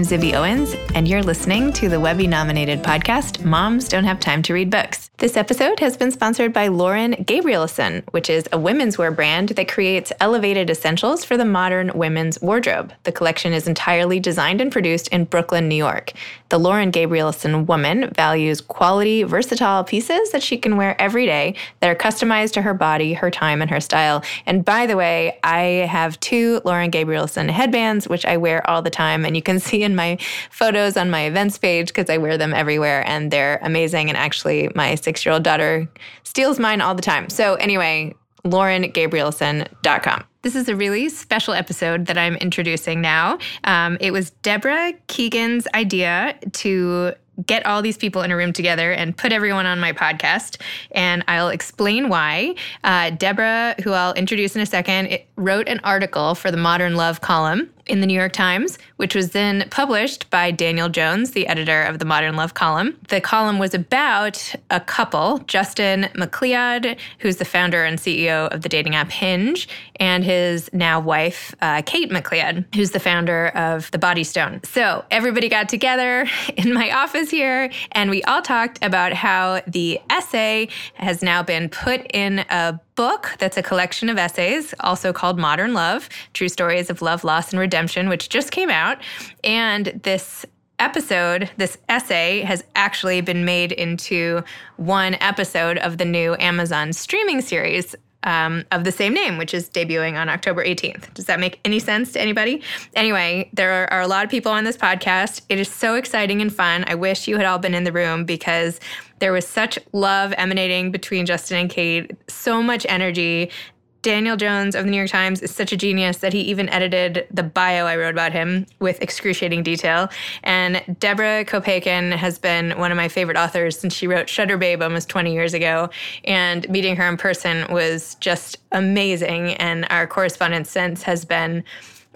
I'm Zibby Owens, and you're listening to the Webby nominated podcast, Moms Don't Have Time to Read Books. This episode has been sponsored by Lauren Gabrielson, which is a women's wear brand that creates elevated essentials for the modern women's wardrobe. The collection is entirely designed and produced in Brooklyn, New York. The Lauren Gabrielson woman values quality, versatile pieces that she can wear every day that are customized to her body, her time, and her style. And by the way, I have two Lauren Gabrielson headbands, which I wear all the time, and you can see in my photos on my events page because I wear them everywhere, and they're amazing. And actually, my six year old daughter steals mine all the time. So, anyway, laurengabrielson.com. This is a really special episode that I'm introducing now. Um, it was Deborah Copaken's idea to get all these people in a room together and put everyone on my podcast. And I'll explain why. Uh, Deborah, who I'll introduce in a second, wrote an article for the Modern Love column in the New York Times, which was then published by Daniel Jones, the editor of the Modern Love column. The column was about a couple, Justin McLeod, who's the founder and CEO of the dating app Hinge, and his now wife, uh, Kate McLeod, who's the founder of the Body Stone. So everybody got together in my office here, and we all talked about how the essay has now been put in a book that's a collection of essays, also called Modern Love True Stories of Love, Loss, and Redemption, which just came out. And this episode, this essay, has actually been made into one episode of the new Amazon streaming series um, of the same name, which is debuting on October 18th. Does that make any sense to anybody? Anyway, there are, are, a lot of people on this podcast. It is so exciting and fun. I wish you had all been in the room because there was such love emanating between Justin and Kate, so much energy. Daniel Jones of the New York Times is such a genius that he even edited the bio I wrote about him with excruciating detail. And Deborah Copaken has been one of my favorite authors since she wrote Shutter Babe almost 20 years ago. And meeting her in person was just amazing. And our correspondence since has been,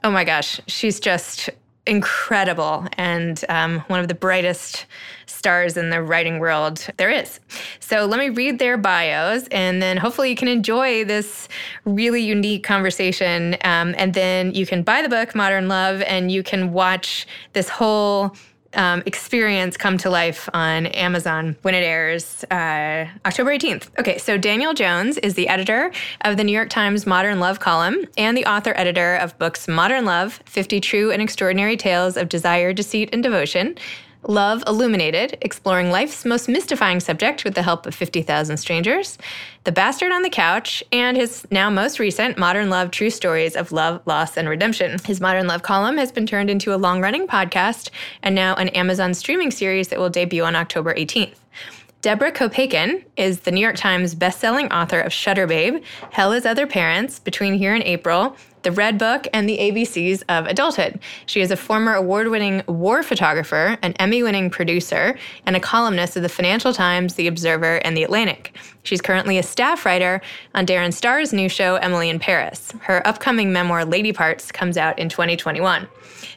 oh my gosh, she's just incredible and um, one of the brightest stars in the writing world there is. So let me read their bios and then hopefully you can enjoy this really unique conversation. Um, and then you can buy the book, Modern Love, and you can watch this whole um, experience come to life on Amazon when it airs uh, October 18th. Okay, so Daniel Jones is the editor of the New York Times Modern Love column and the author editor of books Modern Love 50 True and Extraordinary Tales of Desire, Deceit, and Devotion, Love Illuminated, exploring life's most mystifying subject with the help of 50,000 strangers, The Bastard on the Couch, and his now most recent Modern Love True Stories of Love, Loss, and Redemption. His Modern Love column has been turned into a long running podcast and now an Amazon streaming series that will debut on October 18th. Deborah Copaken is the New York Times bestselling author of Shutter Babe, Hell is Other Parents, Between Here and April, The Red Book, and The ABCs of Adulthood. She is a former award winning war photographer, an Emmy winning producer, and a columnist of the Financial Times, The Observer, and The Atlantic. She's currently a staff writer on Darren Star's new show, Emily in Paris. Her upcoming memoir, Lady Parts, comes out in 2021.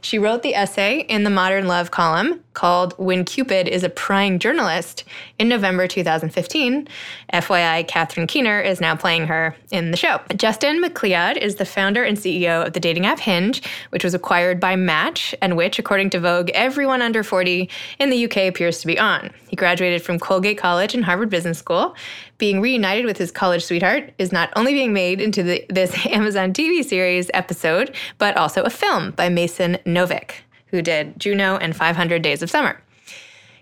She wrote the essay in the Modern Love column called When Cupid is a Prying Journalist in November 2015. FYI, Catherine Keener is now playing her in the show. Justin McLeod is the founder and CEO of the dating app Hinge, which was acquired by Match and which, according to Vogue, everyone under 40 in the UK appears to be on. He graduated from Colgate College and Harvard Business School. Being reunited with his college sweetheart is not only being made into the, this Amazon TV series episode, but also a film by Mason Novick, who did Juno and 500 Days of Summer.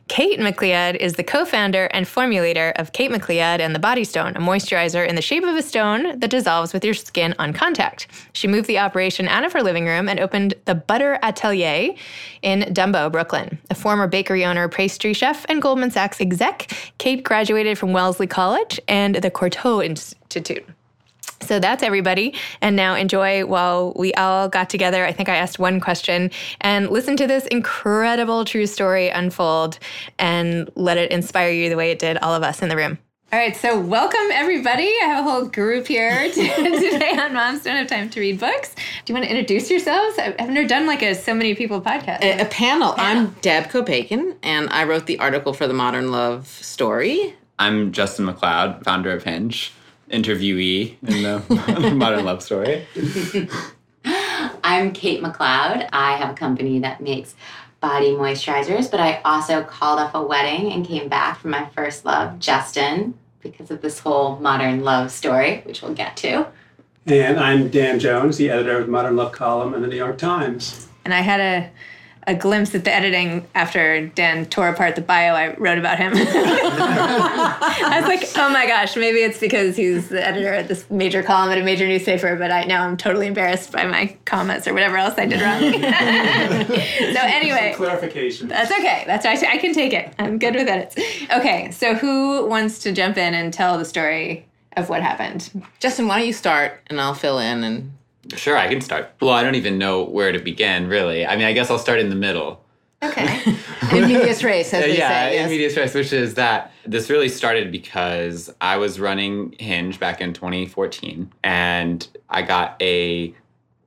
Kate McLeod is the co founder and formulator of Kate McLeod and the Body Stone, a moisturizer in the shape of a stone that dissolves with your skin on contact. She moved the operation out of her living room and opened the Butter Atelier in Dumbo, Brooklyn. A former bakery owner, pastry chef, and Goldman Sachs exec, Kate graduated from Wellesley College and the Courtauld Institute. So that's everybody. And now enjoy while we all got together. I think I asked one question and listen to this incredible true story unfold and let it inspire you the way it did all of us in the room. All right, so welcome everybody. I have a whole group here today on Moms Don't Have Time to Read Books. Do you want to introduce yourselves? I've never done like a so many people podcast. A, a panel. I'm Deb Copaken, and I wrote the article for the Modern Love story. I'm Justin McLeod, founder of Hinge interviewee in the modern love story. I'm Kate McLeod. I have a company that makes body moisturizers, but I also called off a wedding and came back from my first love, Justin, because of this whole modern love story, which we'll get to. And I'm Dan Jones, the editor of the Modern Love column in the New York Times. And I had a a glimpse at the editing after Dan tore apart the bio I wrote about him. I was like, oh my gosh, maybe it's because he's the editor at this major column at a major newspaper, but I now I'm totally embarrassed by my comments or whatever else I did wrong. so anyway, clarification. That's okay. That's actually I can take it. I'm good with edits. Okay, so who wants to jump in and tell the story of what happened? Justin, why don't you start and I'll fill in and Sure, I can start. Well, I don't even know where to begin, really. I mean, I guess I'll start in the middle. Okay. in medias res, as they yeah, say. in Yes. medias res, which is that this really started because I was running Hinge back in 2014, and I got a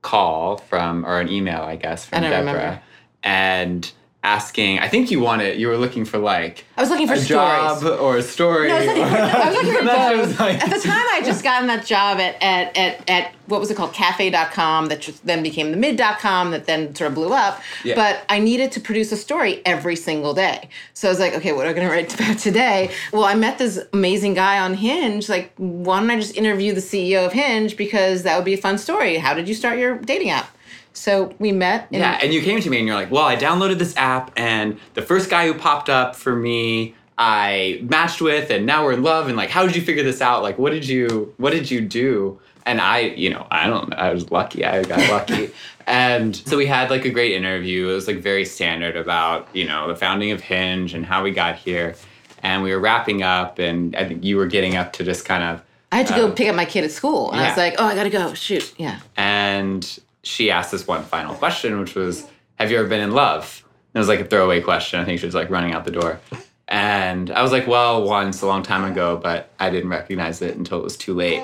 call from or an email, I guess, from I Deborah, remember. and asking. I think you wanted. You were looking for like I was looking for a stories. job or a story. No, I was looking for, I was looking for That's what it both. like. At the time, I just gotten that job at, at, at, at what was it called? Cafe.com, that just then became the mid.com, that then sort of blew up. Yeah. But I needed to produce a story every single day. So I was like, okay, what am I going to write about today? Well, I met this amazing guy on Hinge. Like, why don't I just interview the CEO of Hinge? Because that would be a fun story. How did you start your dating app? So we met. And Yeah, and you came to me and you're like, well, I downloaded this app, and the first guy who popped up for me, I matched with, and now we're in love. And like, how did you figure this out? Like, what did you, what did you do? And I, you know, I don't, I was lucky. I got lucky. and so we had like a great interview. It was like very standard about, you know, the founding of Hinge and how we got here. And we were wrapping up, and I think you were getting up to just kind of I had to go uh, pick up my kid at school. And I was like, oh, I got to go. Shoot. Yeah. and she asked this one final question, which was, "Have you ever been in love?" And it was like a throwaway question. I think she was like running out the door, and I was like, "Well, once a long time ago, but I didn't recognize it until it was too late."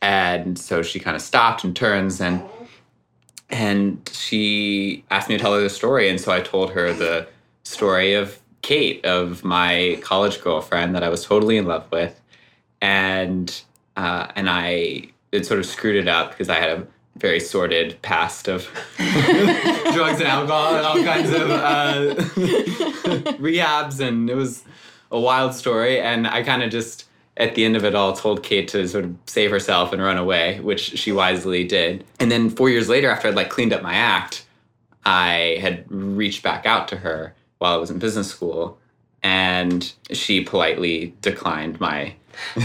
And so she kind of stopped and turns and and she asked me to tell her the story, and so I told her the story of Kate, of my college girlfriend that I was totally in love with, and uh, and I it sort of screwed it up because I had a very sordid past of drugs and alcohol and all kinds of uh, rehabs, and it was a wild story. And I kind of just at the end of it all told Kate to sort of save herself and run away, which she wisely did. And then four years later, after I'd like cleaned up my act, I had reached back out to her while I was in business school, and she politely declined my.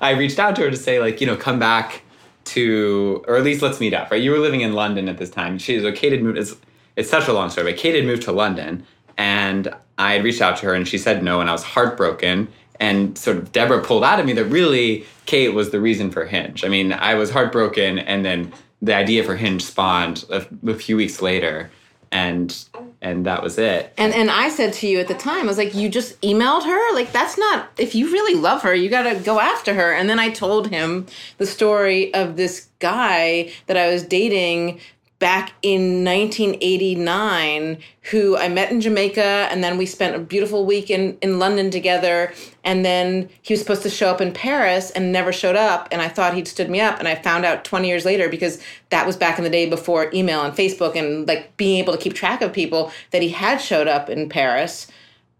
I reached out to her to say, like, you know, come back to, or at least let's meet up, right? You were living in London at this time. She so Kate had moved. It's, it's such a long story, but Kate had moved to London, and I had reached out to her, and she said no, and I was heartbroken. And sort of Deborah pulled out of me that really Kate was the reason for Hinge. I mean, I was heartbroken, and then the idea for Hinge spawned a, a few weeks later, and and that was it. And and I said to you at the time, I was like, you just emailed her? Like that's not if you really love her, you gotta go after her. And then I told him the story of this guy that I was dating back in 1989 who I met in Jamaica and then we spent a beautiful week in, in London together. And then he was supposed to show up in Paris and never showed up and I thought he'd stood me up. And I found out 20 years later because that was back in the day before email and Facebook and like being able to keep track of people that he had showed up in Paris.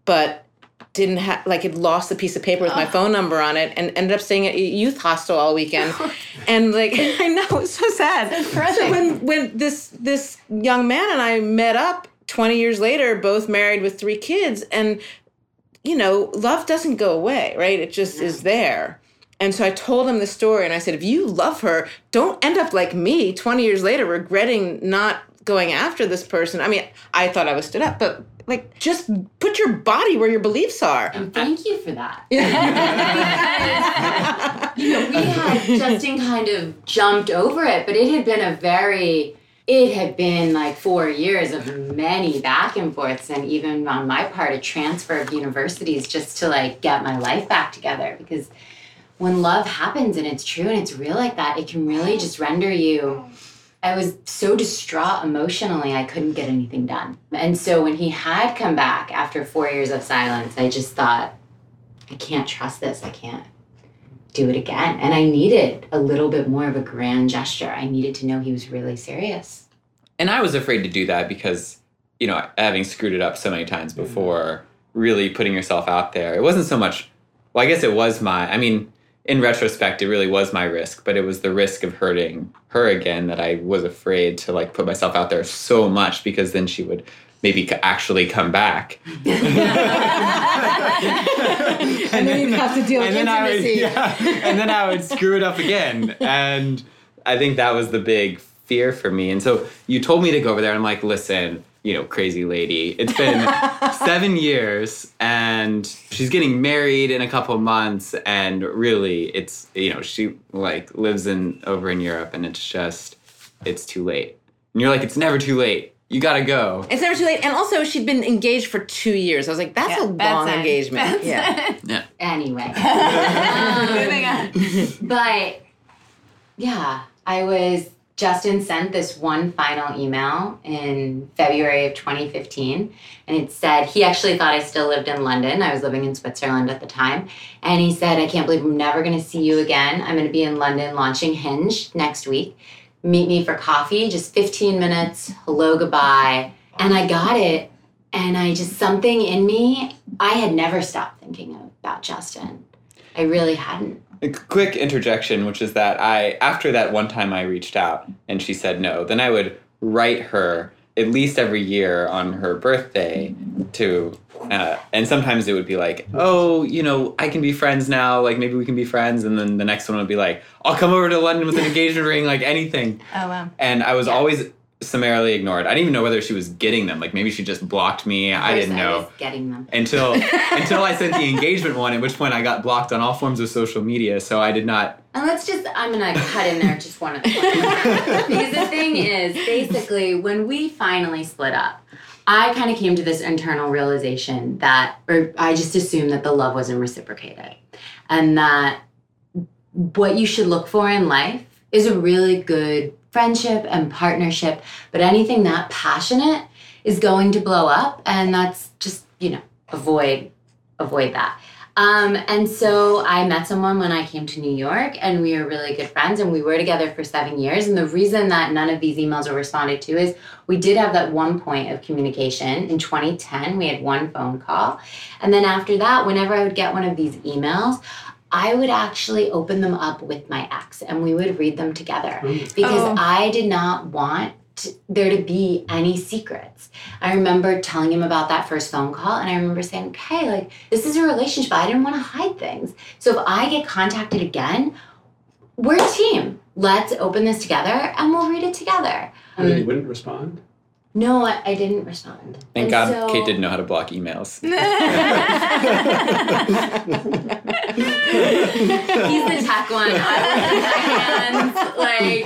But didn't have like had lost a piece of paper with my phone number on it and ended up staying at a youth hostel all weekend. And like i know it's so sad. So when when this this young man and i met up 20 years later both married with three kids and you know love doesn't go away right? It just is there. And so I told him the story and I said, if you love her, don't end up like me 20 years later regretting not going after this person. I mean, I thought I was stood up, but like just put your body where your beliefs are. And thank you for that. you know, we had Justin kind of jumped over it, but it had been a very it had been like four years of many back and forths and even on my part a transfer of universities just to like get my life back together because when love happens and it's true and it's real like that it can really just render you I was so distraught emotionally, I couldn't get anything done. And so when he had come back after four years of silence, I just thought, I can't trust this. I can't do it again. And I needed a little bit more of a grand gesture. I needed to know he was really serious. And I was afraid to do that because you know, having screwed it up so many times mm-hmm. before, really putting yourself out there. It wasn't so much, well, I guess it was my, I mean, in retrospect, it really was my risk, but it was the risk of hurting her again that I was afraid to like put myself out there so much because then she would maybe actually come back. and then you'd have to deal with and then I would, yeah, and then I would screw it up again. And I think that was the big fear for me. And so you told me to go over there. And I'm like, listen, you know, crazy lady. It's been seven years, and she's getting married in a couple months. And really, it's you know, she like lives in over in Europe, and it's just, it's too late. And you're like, it's never too late. You gotta go. It's never too late. And also, she'd been engaged for two years. I was like, that's Yeah, a long it. engagement. That's yeah. Anyway. Moving on. But yeah, I was Justin sent this one final email in February of 2015 and it said he actually thought I still lived in London. I was living in Switzerland at the time. And he said, I can't believe I'm never going to see you again. I'm going to be in London launching Hinge next week. Meet me for coffee, just 15 minutes. Hello, goodbye. And I got it. And I just, something in me, I had never stopped thinking about Justin. I really hadn't. A quick interjection, which is that I, after that one time I reached out and she said no, then I would write her at least every year on her birthday to, uh, and sometimes it would be like, oh, you know, I can be friends now, like maybe we can be friends. And then the next one would be like, I'll come over to London with an engagement ring, like anything. Oh wow. And I was Yeah. always summarily ignored. I didn't even know whether she was getting them. Like maybe she just blocked me. I didn't course know was getting them. until until I sent the engagement one, at which point I got blocked on all forms of social media. So I did not. And let's just, I'm gonna cut in there just one. one because the thing is, basically, when we finally split up, I kind of came to this internal realization that, or I just assumed that the love wasn't reciprocated. And that what you should look for in life is a really good friendship and partnership, but anything that passionate is going to blow up. And that's just, you know, avoid avoid that. Um, and so I met someone when I came to New York, and we were really good friends, and we were together for seven years. And the reason that none of these emails were responded to is we did have that one point of communication in 2010. We had one phone call, and then after that, whenever I would get one of these emails, I would actually open them up with my ex, and we would read them together because Oh. I did not want there to be any secrets. I remember telling him about that first phone call, and I remember saying, okay, like, this is a relationship. I didn't want to hide things. So if I get contacted again, we're a team. Let's open this together and we'll read it together. And then he Um, wouldn't respond. No, I, I didn't respond. Thank And God so- Kate didn't know how to block emails. He's the tech one. I hands, like.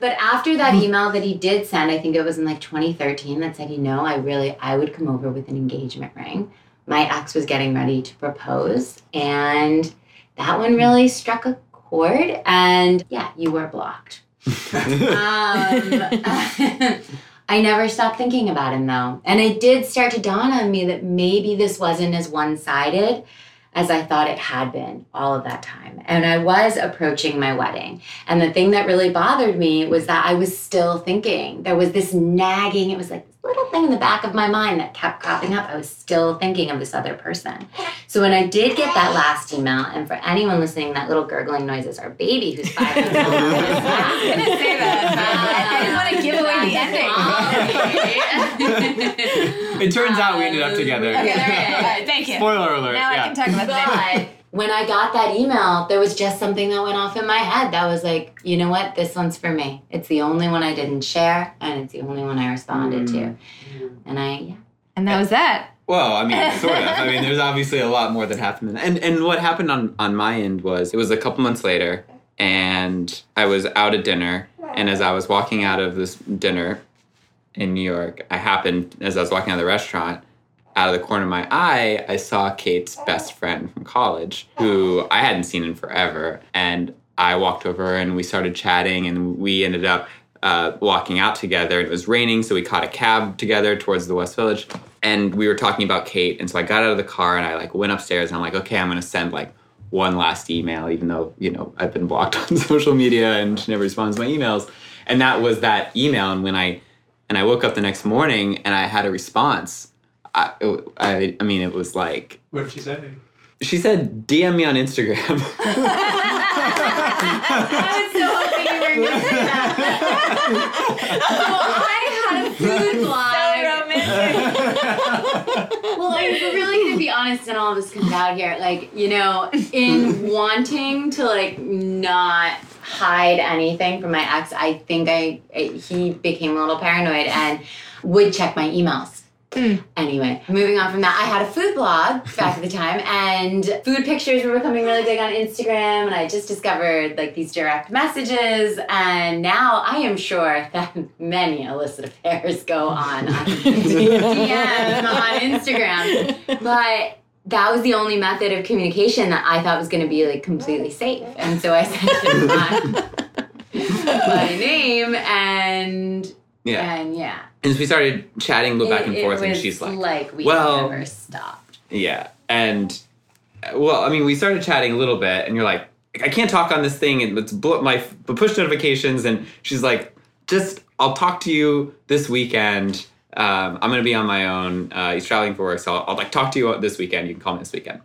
But after that email that he did send, I think it was in like 2013, that said, you know, I really, I would come over with an engagement ring. My ex was getting ready to propose, and that one really struck a chord. And yeah, you were blocked. Um, I never stopped thinking about him though. And it did start to dawn on me that maybe this wasn't as one sided as I thought it had been all of that time. And I was approaching my wedding. And the thing that really bothered me was that I was still thinking. There was this nagging, it was like little thing in the back of my mind that kept cropping up. I was still thinking of this other person. So when I did get that last email, and for anyone listening, that little gurgling noise is our baby who's five months old. I'm gonna say that. I didn't want to give away the ending. It turns out we ended up together. Okay, all right, all right, thank you. Spoiler alert. Now I yeah. can talk about the But when I got that email, there was just something that went off in my head that was like, you know what? This one's for me. It's the only one I didn't share, and it's the only one I responded to. Mm. And I, yeah. And that was that. Well, I mean, sort of. I mean, there's obviously a lot more that happened. And and what happened on on my end was it was a couple months later, and I was out at dinner, and as I was walking out of this dinner in New York, I happened as I was walking out of the restaurant. Out of the corner of my eye, I saw Kate's best friend from college, who I hadn't seen in forever. And I walked over and we started chatting, and we ended up uh, walking out together. It was raining, so we caught a cab together towards the West Village. And we were talking about Kate. And so I got out of the car and I like went upstairs and I'm like, okay, I'm gonna send like one last email, even though, you know, I've been blocked on social media and she never responds to my emails. And that was that email. And when I And I woke up the next morning and I had a response. I, I, I mean, it was like, What did she say? she said, DM me on Instagram. I was so hoping you were going to say that. so I had a food blog. Well, I'm really gonna be honest, and all this comes out here. Like, you know, in wanting to like not hide anything from my ex, I think I, I he became a little paranoid and would check my emails. Mm. Anyway, moving on from that, I had a food blog back at the time, and food pictures were becoming really big on Instagram. And I just discovered like these direct messages, and now I am sure that many illicit affairs go on on DMs on Instagram. But that was the only method of communication that I thought was going to be like completely safe, and so I sent him my, my name and yeah. and yeah. And so we started chatting, go back and it forth, and she's like, like we well- never stopped. Yeah. And well, I mean, we started chatting a little bit, and you're like, I can't talk on this thing, and it's my push notifications. And she's like, just, I'll talk to you this weekend. Um, I'm gonna be on my own. Uh, he's traveling for work, so I'll, I'll like talk to you this weekend. You can call me this weekend.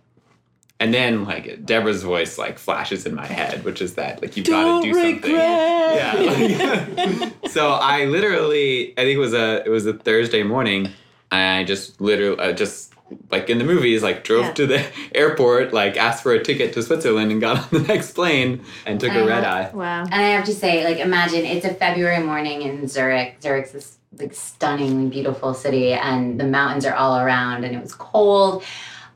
And then like Deborah's voice like flashes in my head, which is that like you've got to do something. Yeah. like- so I literally, I think it was a it was a Thursday morning. And I just literally uh, just like in the movies, like drove Yeah. to the airport, like asked for a ticket to Switzerland, and got on the next plane and took a Uh-huh. red eye. Wow. And I have to say, like, imagine it's a February morning in Zurich. Zurich's this like stunningly beautiful city, and the mountains are all around, and it was cold.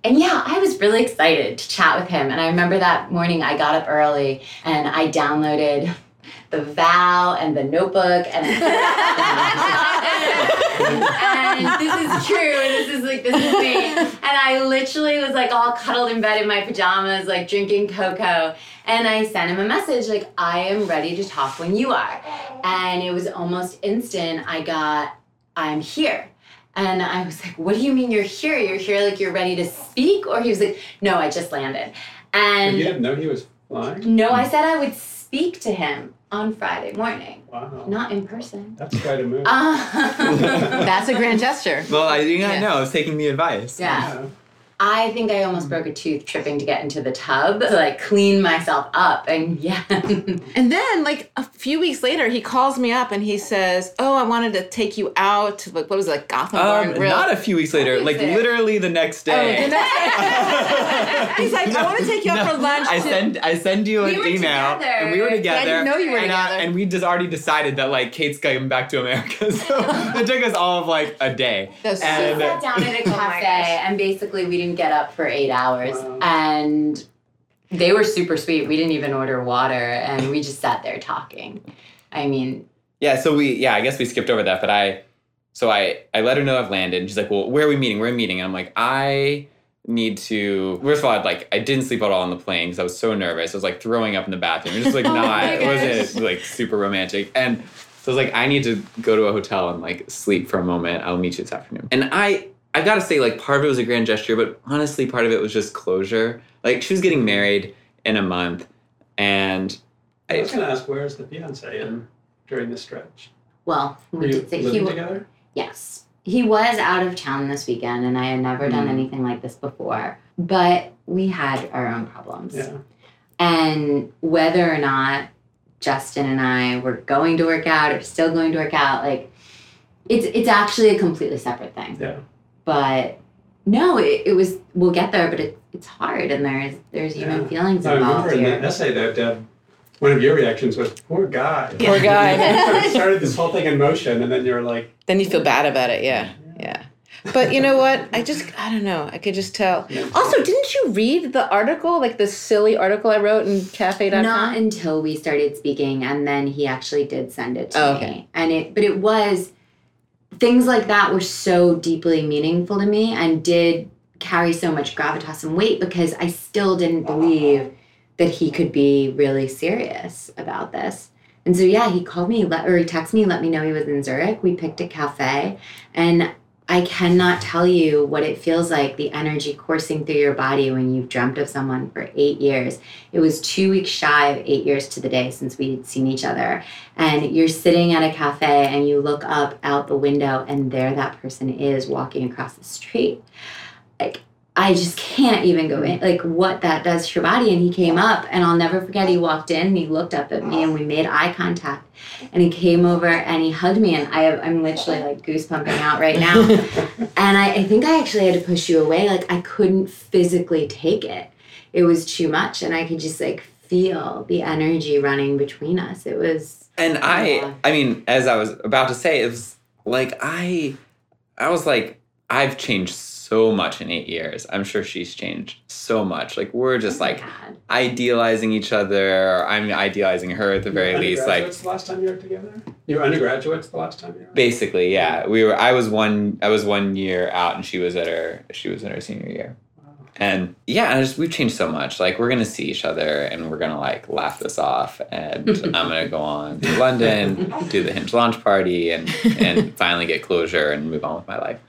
And yeah, I was really excited to chat with him. And I remember that morning I got up early and I downloaded the vow and the notebook and and this is true and this is like this is me. And i literally was like all cuddled in bed in my pajamas like drinking cocoa. And i sent him a message like i am ready to talk when you are. And it was almost instant i got i'm here and i was like what do you mean you're here you're here like you're ready to speak or he was like no i just landed And and you didn't know he was flying? no i said i would speak to him on friday morning Wow. not in person That's quite a move. uh, That's a grand gesture. Well, I think I Yeah. know. I was taking the advice. yeah I think I almost broke a tooth tripping to get into the tub to like clean myself up. And yeah. And then, like a few weeks later, he calls me up and he says, "Oh, I wanted to take you out to like what was it, like Gotham Bar Um, and Grill." not a few weeks later, weeks like later. literally the next day. Oh, day. the next- day. He's like, "I want to take you out for lunch." I to- send I send you We an were email, together. and we were But I together. didn't know you were and, uh, together. and we just already decided that like Kate's coming back to America, so it took us all of like a day. That's so We and sat down at a Oh cafe gosh. and basically we didn't get up for eight hours. Wow. And they were super sweet. We didn't even order water and we just sat there talking. I mean, yeah, so we yeah, I guess we skipped over that, but I so I I let her know I've landed. And she's like, "Well, where are we meeting? We're meeting?" And I'm like, "I need to." First of all, I'd like I didn't sleep at all on the plane because I was so nervous. I was like throwing up in the bathroom. It was just like Oh not. It wasn't like super romantic. And so I was like, I need to go to a hotel and like sleep for a moment. I'll meet you this afternoon. And I I gotta say, like part of it was a grand gesture, but honestly, part of it was just closure. Like she was getting married in a month, and I was going to ask, where's the fiance in during this stretch? well, Were we you did say he living together? Yes. He was out of town this weekend and I had never done Mm. anything like this before. But we had our own problems. Yeah. And whether or not Justin and I were going to work out or still going to work out, like it's it's actually a completely separate thing. Yeah. But no, it, it was we'll get there, but it, it's hard and there's there's human Yeah. feelings I involved remember in that essay that Deb, one of your reactions was, poor guy. Poor guy. You started this whole thing in motion, and then you're like, then you feel bad about it. Yeah, yeah. But you know what? I just I don't know. I could just tell. Yeah. Also, didn't you read the article, like the silly article I wrote in Cafe.com? Not until we started speaking, and then he actually did send it to Oh, me. okay. And it, but it was things like that were so deeply meaningful to me, and did carry so much gravitas and weight because I still didn't believe that he could be really serious about this. And so yeah, he called me, let, or he texted me, let me know he was in Zurich. We picked a cafe, and I cannot tell you what it feels like the energy coursing through your body when you've dreamt of someone for eight years. It was two weeks shy of eight years to the day since we'd seen each other. And you're sitting at a cafe and you look up out the window and there that person is walking across the street. Like, I just can't even go in, like what that does to your body. And he came up, and I'll never forget. He walked in, and he looked up at me, and we made eye contact. And he came over and he hugged me, and I have, I'm literally like goosebumping out right now. and I, I think I actually had to push you away. Like I couldn't physically take it. It was too much, and I could just like feel the energy running between us. It was. And I. I mean, as I was about to say, it was like I, I was like, I've changed so much in eight years. I'm sure she's changed so much. Like we're just oh like God. idealizing each other. Or I'm idealizing her at the very Your least. Like undergraduates the last time you were together? You were undergraduates the last time you were basically, yeah. We were. I was one. I was one year out, and she was at her. She was in her senior year. And yeah, I just we've changed so much. Like we're gonna see each other, and we're gonna like laugh this off. And I'm gonna go on to London, do the Hinge launch party, and and finally get closure and move on with my life.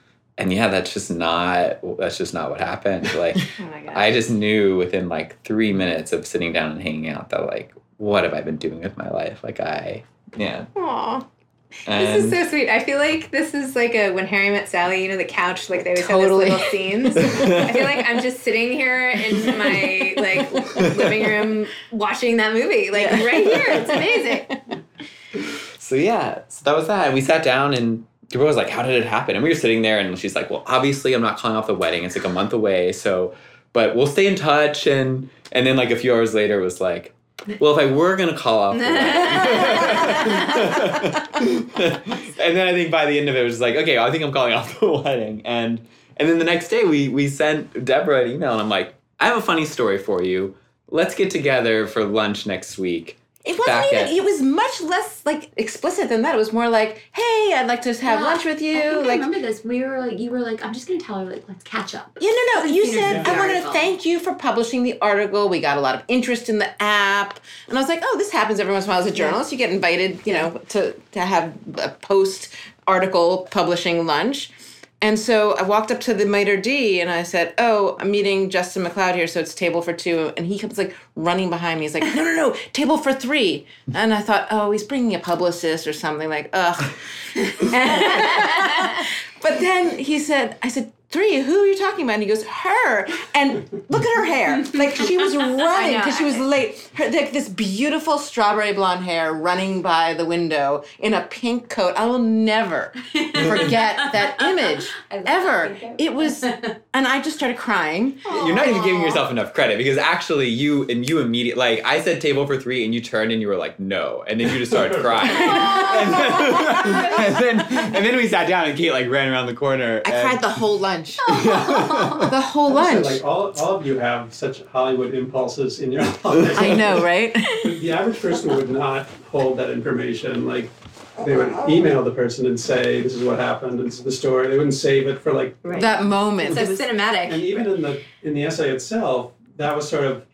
And yeah, that's just not. That's just not what happened. Like Oh. I just knew within like three minutes of sitting down and hanging out that like, what have I been doing with my life? Like I, yeah. Aw. And This is so sweet. I feel like this is like a when Harry met Sally, you know, the couch, like they always Totally. have this little scenes. I feel like I'm just sitting here in my like living room watching that movie. Like right here. It's amazing. so yeah, so that was that. And we sat down and Gabrielle was like, How did it happen? And we were sitting there and she's like, Well, obviously I'm not calling off the wedding. It's like a month away. So but we'll stay in touch and and then like a few hours later was like, well, if I were gonna call off the wedding, and then I think by the end of it, it was like, okay, I think I'm calling off the wedding, and and then the next day we we sent Deborah an email, and I'm like, I have a funny story for you. Let's get together for lunch next week. It wasn't Back even. at- it was much less like explicit than that. It was more like, "Hey, I'd like to have Yeah, lunch with I you." think I like, remember this. We were like, you were like, I'm just gonna tell her like, let's catch up. Yeah, no, no. You said I the want to thank you for publishing the article. We got a lot of interest in the app, and I was like, oh, this happens every once in a while as a journalist. You get invited, you know, to to have a post article publishing lunch. And so I walked up to the miter d and I said, "Oh, I'm meeting Justin McLeod here, so it's table for two. And he comes like running behind me. He's like, "No, no, no, table for three. And I thought, "Oh, he's bringing a publicist or something." Like, ugh. But then he said, I said, three, who are you talking about? And he goes, her. And look at her hair. Like she was running because she was late. Her, like this beautiful strawberry blonde hair running by the window in a pink coat. I will never forget that image ever. that. It was, and I just started crying. You're not even giving yourself enough credit because actually you and you immediately like I said table for three and you turned and you were like no and then you just started crying and, then, and then and then we sat down and Kate like ran around the corner. I and- cried the whole lunch. the whole Also, lunch. like all, all of you have such Hollywood impulses in your lives. I know, right? The average person would not hold that information. Like they would email the person and say, "This is what happened. This is the story." They wouldn't save it for like. That moment. So cinematic. And even in the in the essay itself, that was sort of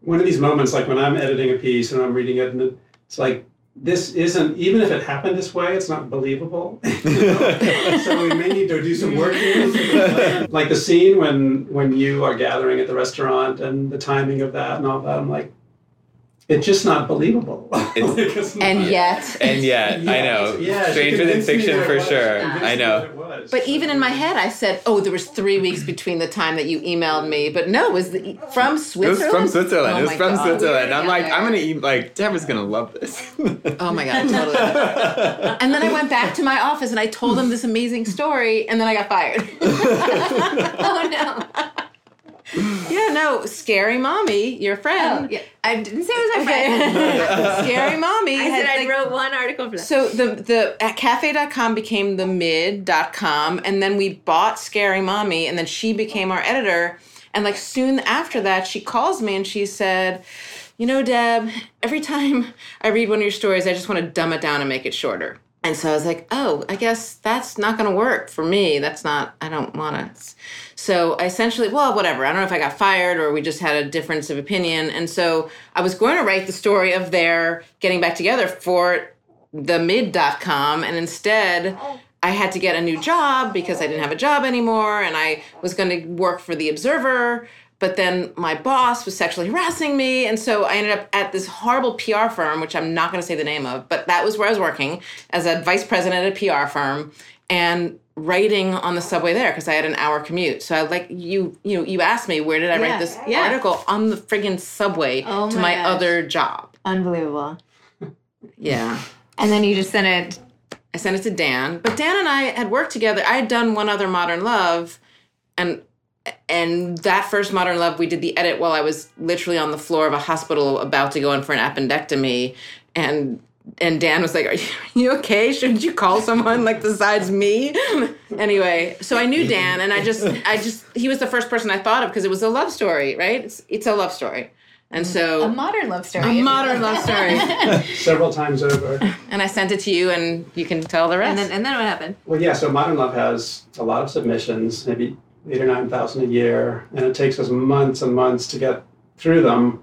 one of these moments. Like when I'm editing a piece and I'm reading it, and it's like this isn't even if it happened this way, it's not believable. You know? so we may need to do some work here. like the scene when when you are gathering at the restaurant and the timing of that and all that. I'm like, it's just not believable. It's- Like, it's not- and yet. and yet I know Yeah, stranger than fiction for was. sure. Convinced I know. that it was. But even in my head, I said, "Oh, there was three weeks between the time that you emailed me." But no, it was the, from It was Switzerland. from Switzerland. Oh it was oh from God. Switzerland. I'm like. I'm gonna eat. Like, Deborah's gonna love this. Oh my god, totally. and then I went back to my office and I told them this amazing story, and then I got fired. oh no. Yeah, no, scary mommy, your friend. Oh, yeah. I didn't say it was my friend. Scary mommy. I said had, I like- wrote one article for that. So the the at cafe.com became the mid.com and then we bought Scary Mommy and then she became our editor and like soon after that she calls me and she said, "You know, Deb, every time I read one of your stories, I just want to dumb it down and make it shorter." And so I was like, "Oh, I guess that's not going to work for me. That's not I don't want to." So I essentially, well, whatever. I don't know if I got fired or we just had a difference of opinion. And so I was going to write the story of their getting back together for the mid.com and instead I had to get a new job because I didn't have a job anymore and I was going to work for the Observer. But then my boss was sexually harassing me. And so I ended up at this horrible PR firm, which I'm not going to say the name of, but that was where I was working as a vice president at a PR firm and writing on the subway there because I had an hour commute. So I like you, you know, you asked me where did I Yeah. write this Yeah. article on the friggin' subway Oh to my my other job. Unbelievable. Yeah. And then you just sent it. I sent it to Dan, but Dan and I had worked together. I had done one other Modern Love, and and that first Modern Love, we did the edit while I was literally on the floor of a hospital about to go in for an appendectomy, and and Dan was like, "Are you, are you okay? Shouldn't you call someone like besides me?" anyway, so I knew Dan, and I just I just he was the first person I thought of because it was a love story, right? It's it's a love story, and so a modern love story. a modern love story. Several times over. and I sent it to you, and you can tell the rest. And then, and then what happened? Well, yeah. So Modern Love has a lot of submissions, maybe eight or nine thousand a year, and it takes us months and months to get through them.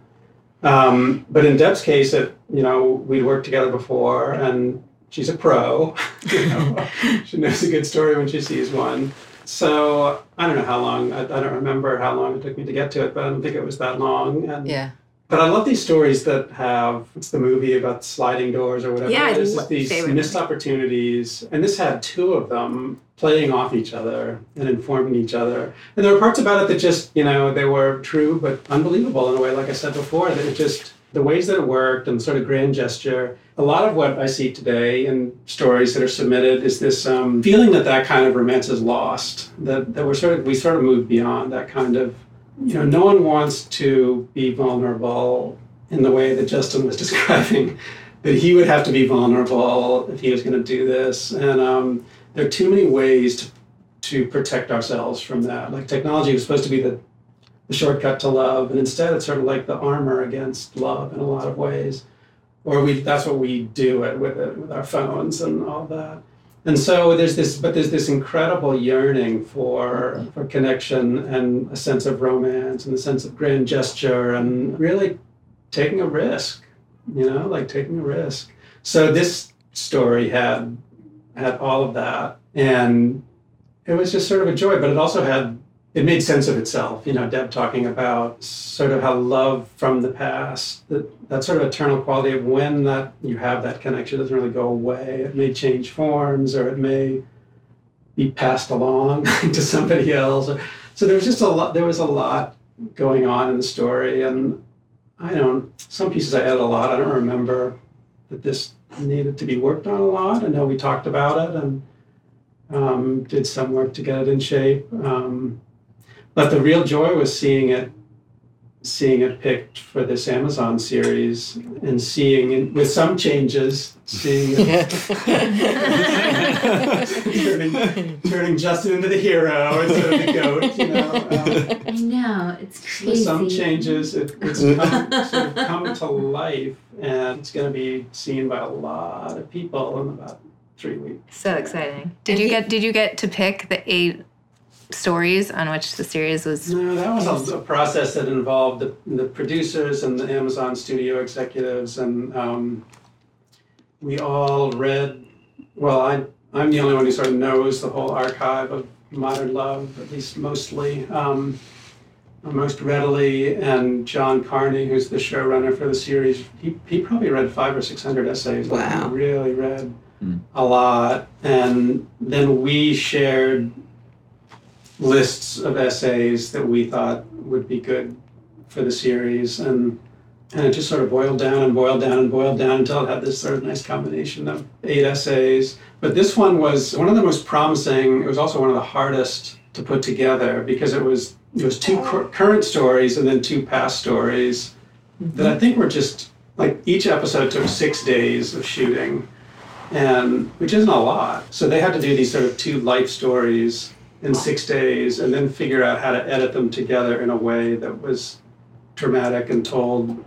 Um, but in Deb's case, it you know we'd worked together before, and she's a pro. you know, she knows a good story when she sees one. So I don't know how long. I, I don't remember how long it took me to get to it, but I don't think it was that long. And yeah. But I love these stories that have it's the movie about sliding doors or whatever. Yeah, There's just these missed opportunities, and this had two of them playing off each other and informing each other. And there were parts about it that just you know they were true but unbelievable in a way. Like I said before, that it just the ways that it worked and sort of grand gesture. A lot of what I see today in stories that are submitted is this um, feeling that that kind of romance is lost. That that we're sort of we sort of moved beyond that kind of you know, no one wants to be vulnerable in the way that Justin was describing. That he would have to be vulnerable if he was going to do this, and um, there are too many ways to, to protect ourselves from that. Like technology was supposed to be the, the shortcut to love, and instead it's sort of like the armor against love in a lot of ways. Or we that's what we do it with it with our phones and all that. And so there's this, but there's this incredible yearning for for connection and a sense of romance and a sense of grand gesture and really taking a risk, you know, like taking a risk. So this story had had all of that, and it was just sort of a joy. But it also had it made sense of itself. You know, Deb talking about sort of how love from the past, that, that sort of eternal quality of when that you have that connection doesn't really go away. It may change forms or it may be passed along to somebody else. So there was just a lot there was a lot going on in the story and I don't some pieces I edit a lot. I don't remember that this needed to be worked on a lot. I know we talked about it and um, did some work to get it in shape. Um, but the real joy was seeing it seeing it picked for this Amazon series and seeing it with some changes, seeing it turning, turning Justin into the hero instead of the goat, you know. Um, I know it's with some changes, it, it's come, sort of come to life, and it's going to be seen by a lot of people in about three weeks. So exciting. Did you get did you get to pick the eight stories on which the series was No, that was a, a process that involved the, the producers and the Amazon studio executives, and um, we all read. Well, I I'm the only one who sort of knows the whole archive of modern love, at least mostly, um, most readily. And John Carney, who's the showrunner for the series, he, he probably read five or six hundred essays. Like, Wow. he really read Mm. a lot, and then we shared lists of essays that we thought would be good for the series and and it just sort of boiled down and boiled down and boiled down until it had this sort of nice combination of eight essays. But this one was one of the most promising. It was also one of the hardest to put together because it was it was two cur- current stories and then two past stories that i think were just like each episode took six days of shooting and which isn't a lot. So they had to do these sort of two life stories in six days and then figure out how to edit them together in a way that was dramatic and told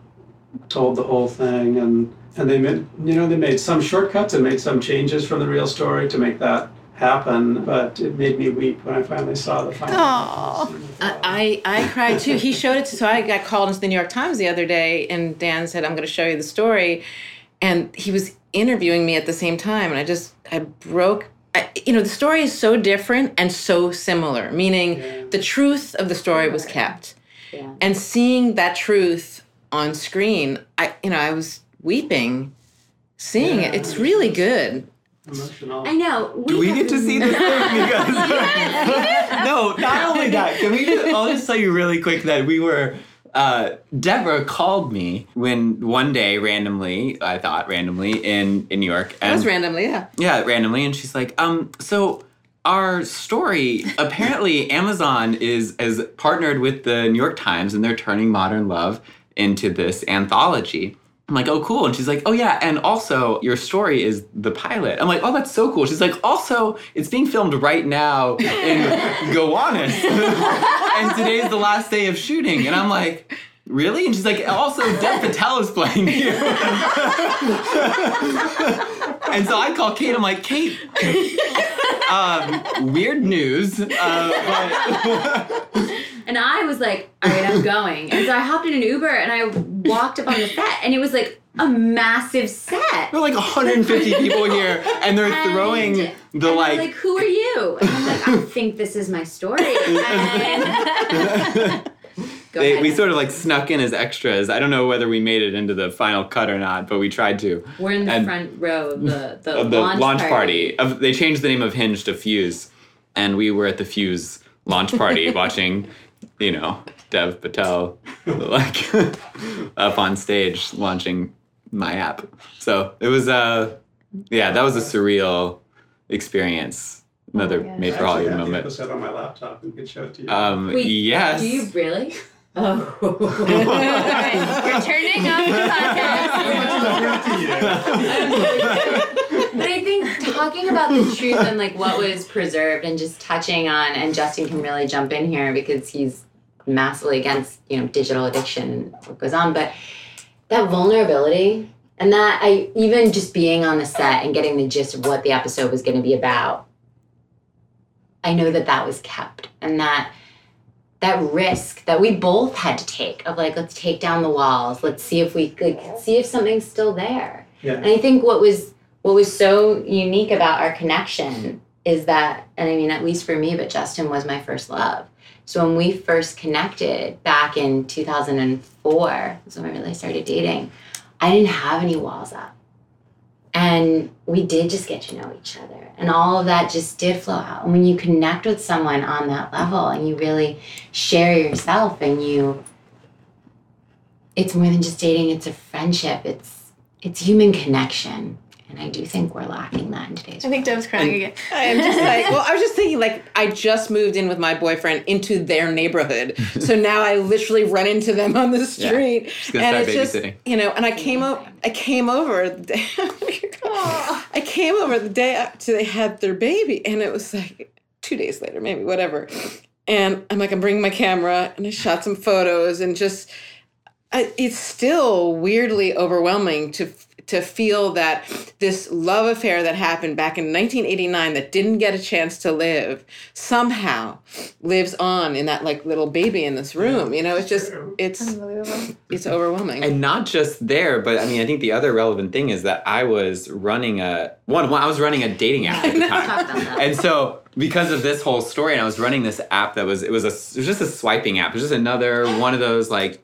told the whole thing and and they made you know they made some shortcuts and made some changes from the real story to make that happen but it made me weep when i finally saw the final Aw. scene. I, I cried too. He showed it to so I got called into the New York Times the other day and Dan said, I'm gonna show you the story. And he was interviewing me at the same time and I just I broke I, you know, the story is so different and so similar, meaning Yeah. the truth of the story was kept. Yeah. And seeing that truth on screen, I, you know, I was weeping seeing it. It's really good. Emotional. I know. Do we get to see this thing? Because no, not only that. Can we just? I'll just tell you really quick that we were. Uh, Deborah called me when one day randomly, I thought randomly in in New York, That was randomly, yeah. yeah, randomly, and she's like, um, so our story apparently Amazon is is partnered with the New York Times, and they're turning Modern Love into this anthology. I'm like, oh, cool. And she's like, oh, yeah. And also, your story is the pilot. I'm like, oh, that's so cool. She's like, also, it's being filmed right now in Gowanus. and today's the last day of shooting. And I'm like, really? And she's like, also, Dev Patel is playing you. and so I call Kate. I'm like, Kate, um, weird news. Uh, but And I was like, all right, I'm going. And so I hopped in an Uber and I walked up on the set, and it was like a massive set. there are like 150 people here, and they're And- throwing the and like. like, who are you? And I'm like, I think this is my story. And Go They, ahead. we sort of like snuck in as extras. I don't know whether we made it into the final cut or not, but we tried to. We're in the and- front row of the, the, Of the launch, launch, party. party. Of, they changed the name of Hinge to Fuse, and we were at the Fuse launch party watching, you know, Dev Patel like up on stage launching my app. So it was uh yeah, that was a surreal experience. Another gosh. made I for actually Hollywood have the moment. episode on my laptop and could show it to you. Um, Wait, yes. Do you really? Oh. We're turning off the podcast. But I think talking about the truth and like what was preserved and just touching on and Justin can really jump in here because he's massively against you know digital addiction and what goes on but that vulnerability and that I even just being on the set and getting the gist of what the episode was going to be about I know that that was kept and that that risk that we both had to take of like let's take down the walls let's see if we like see if something's still there yeah. and. I think what was what was so unique about our connection is that, and I mean, at least for me, but Justin was my first love. So when we first connected back in 2004, is when we really started dating, I didn't have any walls up. And we did just get to know each other. And all of that just did flow out. And when you connect with someone on that level and you really share yourself and you, it's more than just dating, it's a friendship. It's it's human connection. And I do think we're lacking that in today's I think Deb's crying again. I'm just like, well, I was just thinking, like, I just moved in with my boyfriend into their neighborhood, so now I literally run into them on the street, gonna and start it's just, you know, and I came over, I came over, the day, I came over the day after they had their baby, and it was like two days later, maybe whatever, and I'm like, I'm bringing my camera, and I shot some photos, and just, I, it's still weirdly overwhelming to to feel that this love affair that happened back in 1989 that didn't get a chance to live somehow lives on in that like little baby in this room you know it's just it's it's overwhelming And not just there, but I mean, I think the other relevant thing is that I was running a one. one I was running a dating app at the time, Talked on that. and so because of this whole story, and I was running this app that was it was a it was just a swiping app. It was just another one of those like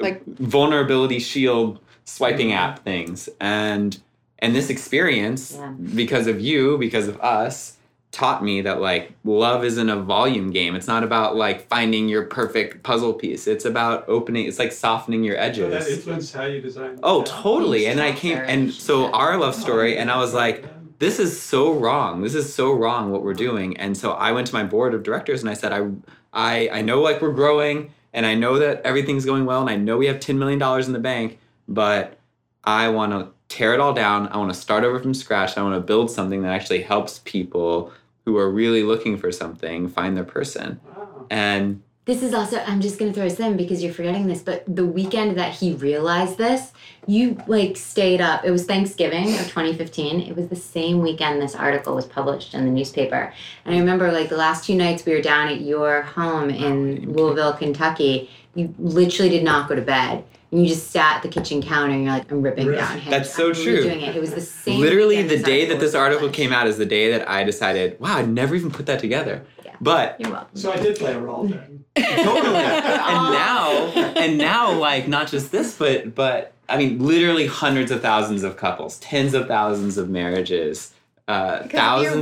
Like- vulnerability shield swiping app things, and and this experience Yeah. because of you, because of us. Taught me that like love isn't a volume game. It's not about like finding your perfect puzzle piece. It's about opening. It's like softening your So edges. that influenced how you design. Oh, yeah. totally. And I came, and so our love story, and I was like, this is so wrong. This is so wrong what we're doing. And so I went to my board of directors and I said, I, I, I know like we're growing, and I know that everything's going well, and I know we have ten million dollars in the bank, but I want to tear it all down. I want to start over from scratch. I want to build something that actually helps people who are really looking for something find their person. Wow. And This is also, I'm just going to throw this in because you're forgetting this, but the weekend that he realized this, you like stayed up. It was Thanksgiving of 2015. It was the same weekend this article was published in the newspaper. And I remember like the last two nights we were down at your home in oh, Louisville, Kentucky, you literally did not go to bed. And you just sat at the kitchen counter and you're like, I'm ripping Right. down Hinge. That's so I'm true. redoing it. It was the same. Literally, the day that this article lunch. came out is the day that I decided, wow, I'd never even put that together. Yeah. But You're welcome. So I did play a role then. totally. and now, and now, like not just this, but but I mean, literally hundreds of thousands of couples, tens of thousands of marriages, uh, Because of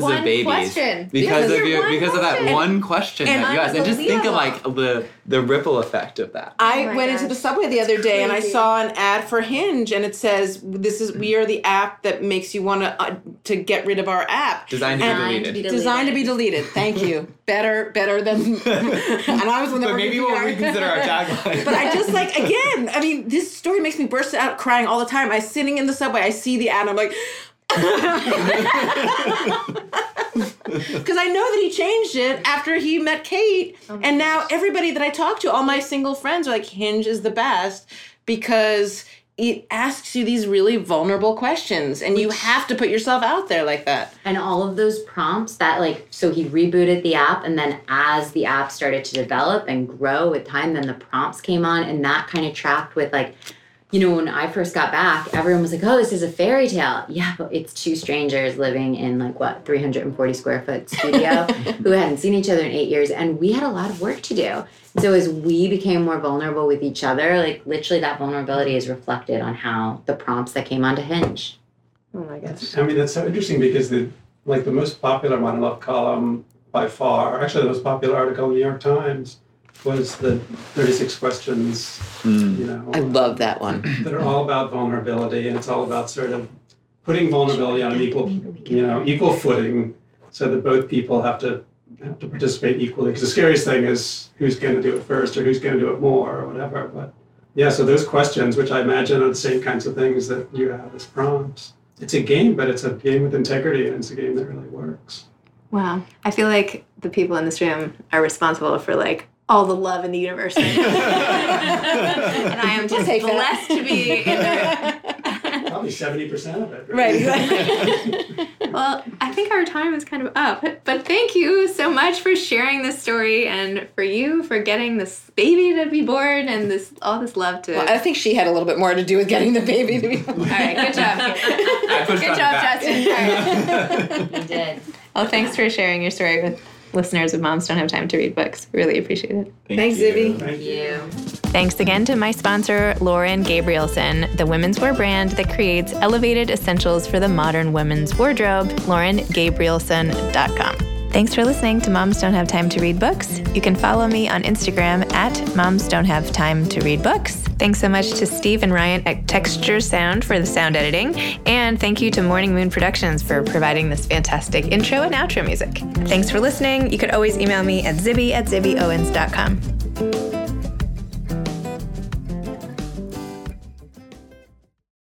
thousands of babies. question. Because, Because of your your one because of that question. one question And that you asked, and just think of like the the ripple effect of that. I Oh my went into the subway the other day and I saw an ad for Hinge and it says this is we are the app that makes you want to uh, to get rid of our app. Designed to be And- to be deleted. Designed to be deleted. Thank you. better, better than. and I was the one that But maybe we'll reconsider our tagline. But I just like again. I mean, this story makes me burst out crying all the time. I sitting in the subway, I see the ad, I'm like, because I know that he changed it after he met Kate, oh and now everybody that I talk to, all my single friends, are like, Hinge is the best because it asks you these really vulnerable questions, and you have to put yourself out there like that. And all of those prompts that like so he rebooted the app and then as the app started to develop and grow with time, then the prompts came on and that kind of tracked with like you know, when I first got back, everyone was like, "Oh, this is a fairy tale." Yeah, but it's two strangers living in like what 340 square foot studio who hadn't seen each other in eight years, and we had a lot of work to do. So as we became more vulnerable with each other, like literally that vulnerability is reflected on how the prompts that came onto Hinge. Oh my gosh. I mean, that's so interesting because the like the most popular Modern Love column by far, actually the most popular article in the New York Times was the 36 questions, Mm. you know, I love that one. that are all about vulnerability and it's all about sort of putting vulnerability on an equal, you know, equal footing so that both people have to have to participate equally. Because the scariest thing is who's going to do it first or who's going to do it more or whatever. But yeah, so those questions, which I imagine are the same kinds of things that you have as prompts. It's a game, but it's a game with integrity and it's a game that really works. Wow. I feel like the people in this room are responsible for like all the love in the universe. and I am just take that. blessed to be in the Probably 70% of it. Right, exactly. Well, I think our time is kind of up, but thank you so much for sharing this story and for you for getting this baby to be born and this all this love to. Well, I think she had a little bit more to do with getting the baby to be. born. all right, good job. I Good job, back. Justin. All right. You did. Well, thanks for sharing your story with listeners of Moms Don't Have Time to Read Books. Really appreciate it. Thank Thanks, you. Zibby. Thank you. You. Thanks again to my sponsor, Lauren Gabrielson, the women's wear brand that creates elevated essentials for the modern women's wardrobe, laurengabrielson.com. Thanks for listening to Moms Don't Have Time to Read Books. You can follow me on Instagram at Moms Don't Have Time to Read Books. Thanks so much to Steve and Ryan at Texture Sound for the sound editing. And thank you to Morning Moon Productions for providing this fantastic intro and outro music. Thanks for listening. You could always email me at zibby at zibbyowens.com.